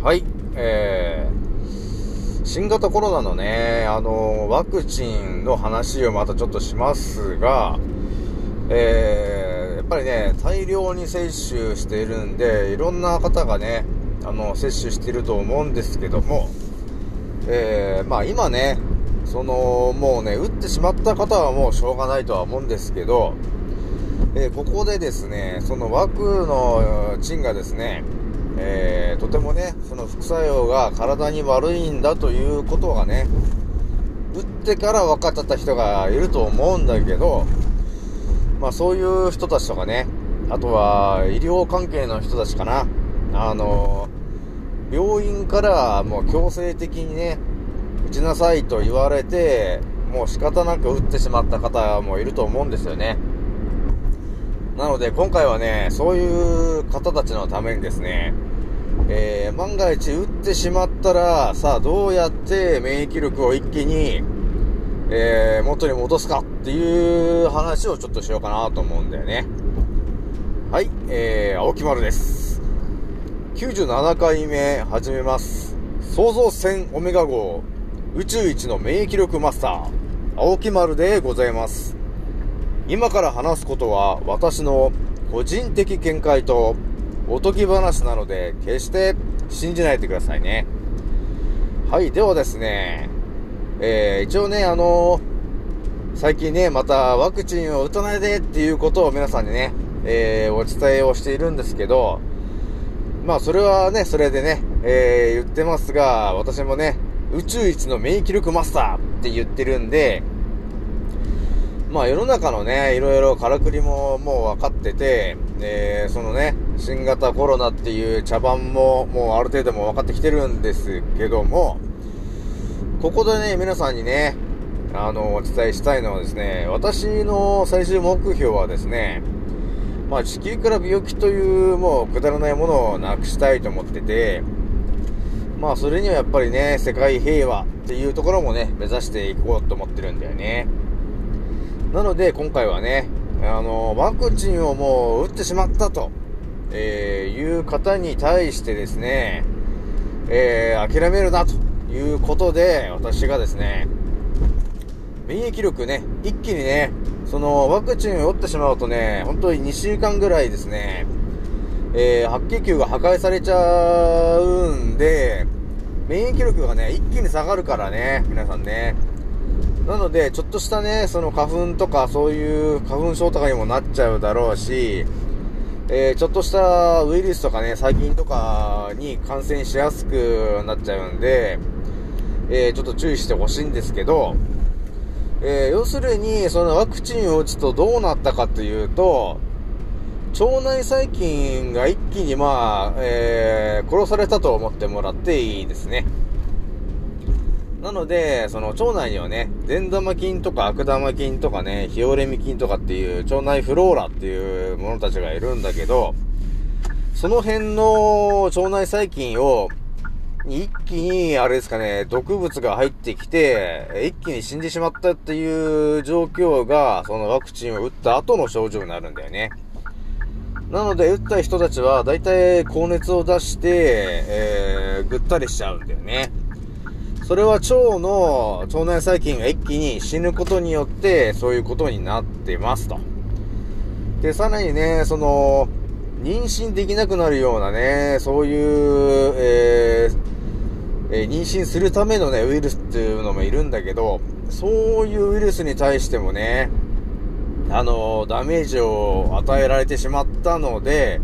はい、えー、新型コロナのね、あの、ワクチンの話をまたちょっとしますが、えー、やっぱりね、大量に接種しているんで、いろんな方がね、あの、接種していると思うんですけども、えー、まあ今ね、その、もうね、打ってしまった方はもうしょうがないとは思うんですけど、えー、ここでですね、その枠の賃がですね、えー、とてもね、その副作用が体に悪いんだということがね、打ってから分かっちゃった人がいると思うんだけど、まあそういう人たちとかね、あとは医療関係の人たちかな、あの、病院からもう強制的にね、打ちなさいと言われて、もう仕方なく打ってしまった方もいると思うんですよね。なので今回はね、そういう方たちのためにですね、えー、万が一打ってしまったら、さあどうやって免疫力を一気に、えー、元に戻すかっていう話をちょっとしようかなと思うんだよね。はい、えー、青木丸です。97回目始めます。創造船オメガ号宇宙一の免疫力マスター、青木丸でございます。今から話すことは私の個人的見解とおとぎ話なので、決して信じないでくださいね。はい、ではですね、えー、一応ね、あのー、最近ね、またワクチンを打たないでっていうことを皆さんにね、えー、お伝えをしているんですけど、まあそれはね、それでね、えー、言ってますが、私もね、宇宙一の免疫力マスターって言ってるんで、まあ世の中のね、いろいろからくりももう分かってて、えー、そのね、新型コロナっていう茶番ももうある程度も分かってきてるんですけども、ここでね、皆さんにね、あの、お伝えしたいのはですね、私の最終目標はですね、まあ地球から病気というもうくだらないものをなくしたいと思ってて、まあそれにはやっぱりね、世界平和っていうところもね、目指していこうと思ってるんだよね。なので、今回はね、あの、ワクチンをもう打ってしまったと、えー、いう方に対してですね、えー、諦めるなということで、私がですね、免疫力ね、一気にね、そのワクチンを打ってしまうとね、本当に2週間ぐらいですね、えー、白血球が破壊されちゃうんで、免疫力がね、一気に下がるからね、皆さんね。なので、ちょっとしたね、その花粉とか、そういう花粉症とかにもなっちゃうだろうし、えー、ちょっとしたウイルスとかね、細菌とかに感染しやすくなっちゃうんで、えー、ちょっと注意してほしいんですけど、えー、要するに、そのワクチンを打つとどうなったかというと、腸内細菌が一気にまあ、えー、殺されたと思ってもらっていいですね。なので、その腸内にはね、善玉菌とか悪玉菌とかね、ヒオレミ菌とかっていう腸内フローラっていうものたちがいるんだけど、その辺の腸内細菌を、一気に、あれですかね、毒物が入ってきて、一気に死んでしまったっていう状況が、そのワクチンを打った後の症状になるんだよね。なので、打った人たちは、だいたい高熱を出して、えー、ぐったりしちゃうんだよね。それは腸の腸内細菌が一気に死ぬことによって、そういうことになってますと。で、さらにね、その、妊娠できなくなるようなね、そういう、えー、えー、妊娠するためのね、ウイルスっていうのもいるんだけど、そういうウイルスに対してもね、あのダメージを与えられてしまったので、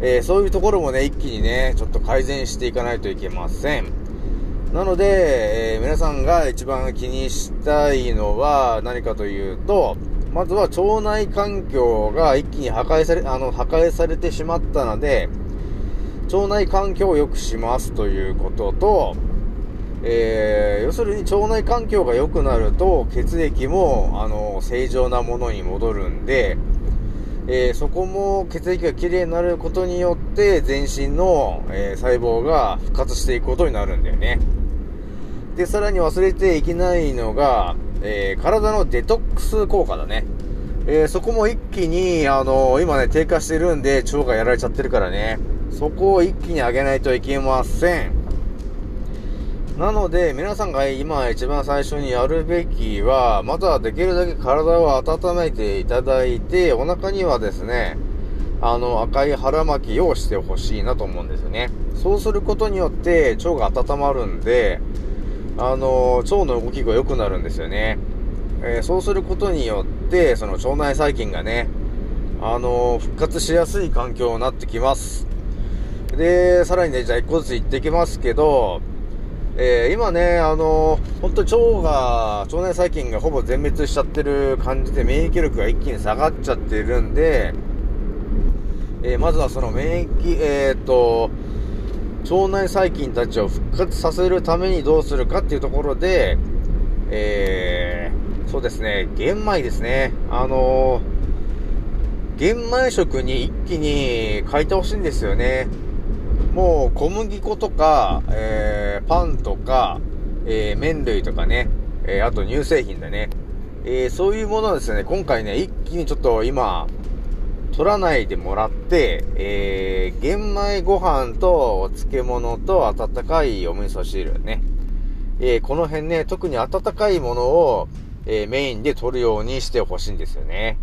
えー、そういうところもね、一気にね、ちょっと改善していかないといけません。なので、えー、皆さんが一番気にしたいのは何かというと、まずは腸内環境が一気に破壊され、あの、破壊されてしまったので、腸内環境を良くしますということと、えー、要するに腸内環境が良くなると血液も、あの、正常なものに戻るんで、えー、そこも血液がきれいになることによって全身の、えー、細胞が復活していくことになるんだよね。で、さらに忘れていけないのが、えー、体のデトックス効果だね。えー、そこも一気に、あのー、今ね、低下してるんで、腸がやられちゃってるからね。そこを一気に上げないといけません。なので、皆さんが今一番最初にやるべきは、まずはできるだけ体を温めていただいて、お腹にはですね、あの、赤い腹巻きをしてほしいなと思うんですよね。そうすることによって、腸が温まるんで、あの、腸の動きが良くなるんですよね。えー、そうすることによって、その腸内細菌がね、あの復活しやすい環境になってきます。で、さらにね、じゃあ一個ずつ言ってきますけど、えー、今ね、あのー、本当腸が、腸内細菌がほぼ全滅しちゃってる感じで免疫力が一気に下がっちゃってるんで、えー、まずはその免疫、えー、っと、腸内細菌たちを復活させるためにどうするかっていうところで、えー、そうですね、玄米ですね。あの玄米食に一気に変えてほしいんですよね。もう小麦粉とか、えー、パンとか、えー、麺類とかね、えー、あと乳製品だね。えそういうものですね、今回ね、一気にちょっと今、取らないでもらって、え玄米ご飯とお漬物と温かいお味噌汁ね。えこの辺ね、特に温かいものを、えメインで取るようにしてほしいんですよね。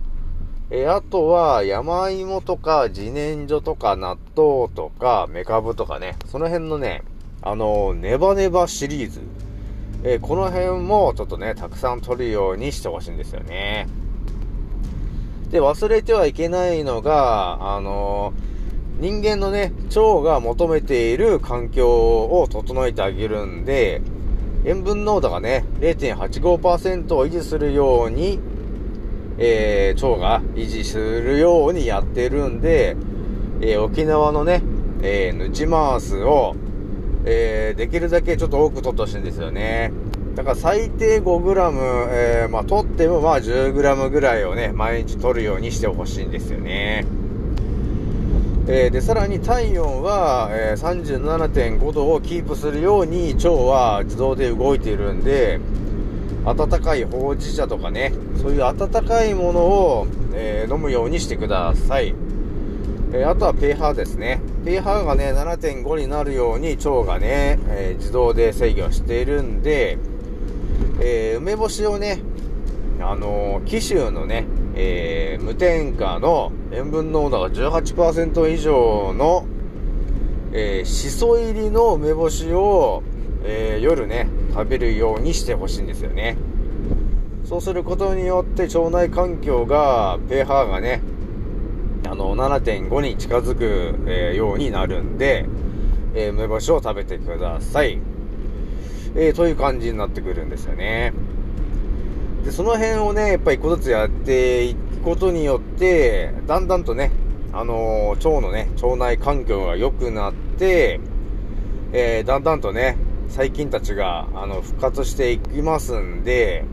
えー、あとは、山芋とか、自然薯とか、納豆とか、メカブとかね、その辺のね、あの、ネバネバシリーズ。えー、この辺もちょっとね、たくさん取るようにしてほしいんですよね。で、忘れてはいけないのが、あの人間のね、腸が求めている環境を整えてあげるんで、塩分濃度がね、0.85%を維持するようにえー、腸が維持するようにやってるんで、えー、沖縄のね、えー、ヌチマースを、えー、できるだけちょっと多く取ってほしいんですよね。だから最低 5g、えー、まあ取ってもまあ 10g ぐらいをね、毎日取るようにしてほしいんですよね。えー、で、さらに体温は、えー、37.5度をキープするように腸は自動で動いているんで、温かいほうじ茶とかね、そういう温かいものを、えー、飲むようにしてください。えー、あとは pH ですね。pH がね、7.5になるように腸がね、えー、自動で制御しているんで、え梅干しをね、あの紀州のね、え無添加の塩分濃度が18%以上の、えしそ入りの梅干しを、え夜ね、食べるようにしてほしいんですよね。そうすることによって腸内環境が、pH がね、あの、7.5に近づく、えー、ようになるんで、えー、梅干しを食べてください。えー、という感じになってくるんですよね。で、その辺をね、やっぱり一個ずつやっていくことによって、だんだんとね、あのー、腸のね、腸内環境が良くなって、えー、だんだんとね、細菌たちが、あの、復活していきますんで、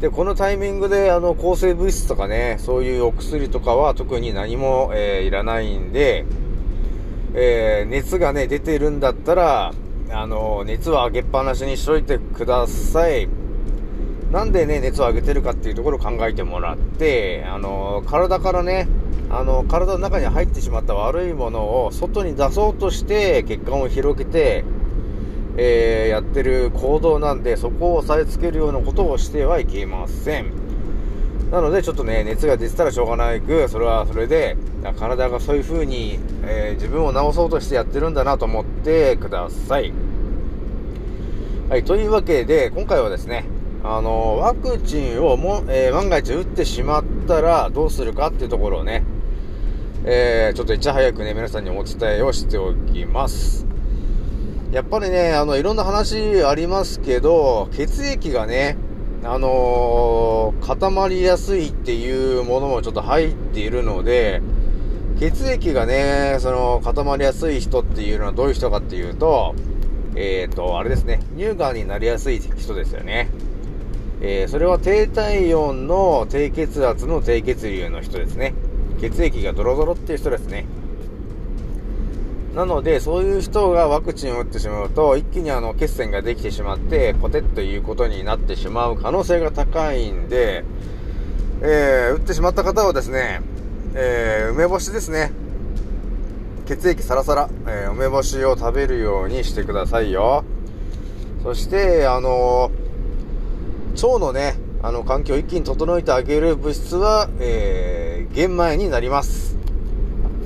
で、このタイミングで、あの、抗生物質とかね、そういうお薬とかは特に何も、えー、いらないんで、え、熱がね、出てるんだったら、あの、熱は上げっぱなしにしといてください。なんでね、熱を上げてるかっていうところを考えてもらって、あの、体からね、あの、体の中に入ってしまった悪いものを外に出そうとして血管を広げて、えー、やってる行動なんで、そこを押さえつけるようなことをしてはいけません。なので、ちょっとね、熱が出てたらしょうがないく、それはそれで、体がそういう風に、えー、自分を治そうとしてやってるんだなと思ってください。はい、というわけで、今回はですね、あのワクチンをも、えー、万が一打ってしまったらどうするかっていうところをね、えー、ちょっといち早くね、皆さんにお伝えをしておきます。やっぱりね、あの、いろんな話ありますけど、血液がね、あのー、固まりやすいっていうものもちょっと入っているので、血液がね、その、固まりやすい人っていうのはどういう人かっていうと、えっ、ー、と、あれですね、乳がんになりやすい人ですよね。えー、それは低体温の低血圧の低血流の人ですね。血液がドロドロっていう人ですね。なので、そういう人がワクチンを打ってしまうと、一気にあの血栓ができてしまって、ポテッということになってしまう可能性が高いんで、えー、打ってしまった方はですね、えー、梅干しですね。血液サラサラ、えー、梅干しを食べるようにしてくださいよ。そして、あの、腸のね、あの、環境を一気に整えてあげる物質は、え、玄米になります。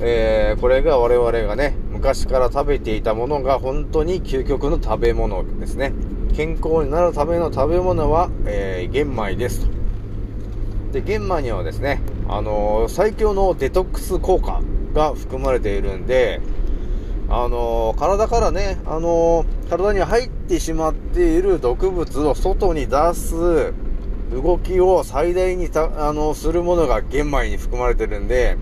え、これが我々がね、昔から食べていたものが本当に究極の食べ物ですね。健康になるための食べ物は、えー、玄米ですと。で、玄米にはですね、あのー、最強のデトックス効果が含まれているんで、あのー、体からね、あのー、体に入ってしまっている毒物を外に出す動きを最大にた、あのするものが玄米に含まれてるんで、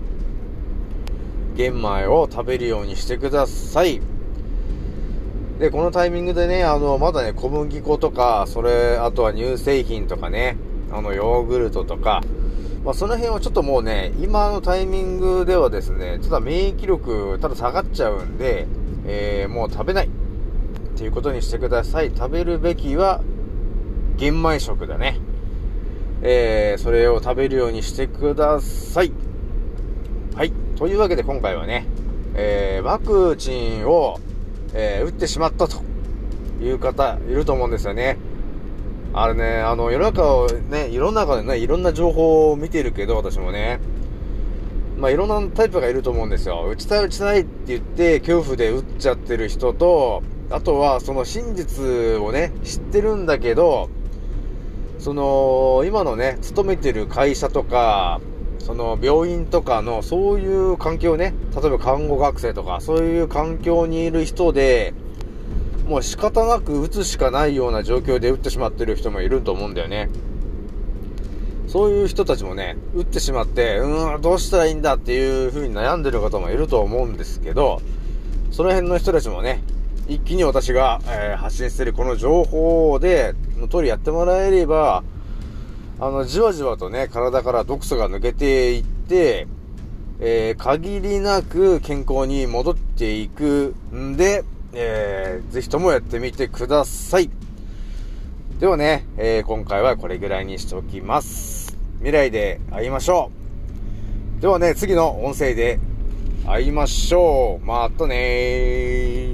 玄米を食べるようにしてください。で、このタイミングでね、あの、まだね、小麦粉とか、それ、あとは乳製品とかね、あの、ヨーグルトとか、まあ、その辺はちょっともうね、今のタイミングではですね、ちょっと免疫力、ただ下がっちゃうんで、えー、もう食べない。っていうことにしてください。食べるべきは、玄米食だね。えー、それを食べるようにしてください。というわけで今回はね、えー、ワクチンを、えー、打ってしまったという方いると思うんですよね。あれね、あの、世の中をね、世の中でね、いろんな情報を見てるけど、私もね、まあ、いろんなタイプがいると思うんですよ。打ちたい打ちたいって言って、恐怖で打っちゃってる人と、あとは、その真実をね、知ってるんだけど、その、今のね、勤めてる会社とか、その病院とかのそういう環境ね、例えば看護学生とか、そういう環境にいる人で、もう仕方なく打つしかないような状況で打ってしまってる人もいると思うんだよね。そういう人たちもね、打ってしまって、うーん、どうしたらいいんだっていう風に悩んでる方もいると思うんですけど、その辺の人たちもね、一気に私が、えー、発信してるこの情報で、の通りやってもらえれば、あの、じわじわとね、体から毒素が抜けていって、えー、限りなく健康に戻っていくんで、えー、ぜひともやってみてください。ではね、えー、今回はこれぐらいにしておきます。未来で会いましょう。ではね、次の音声で会いましょう。またねー。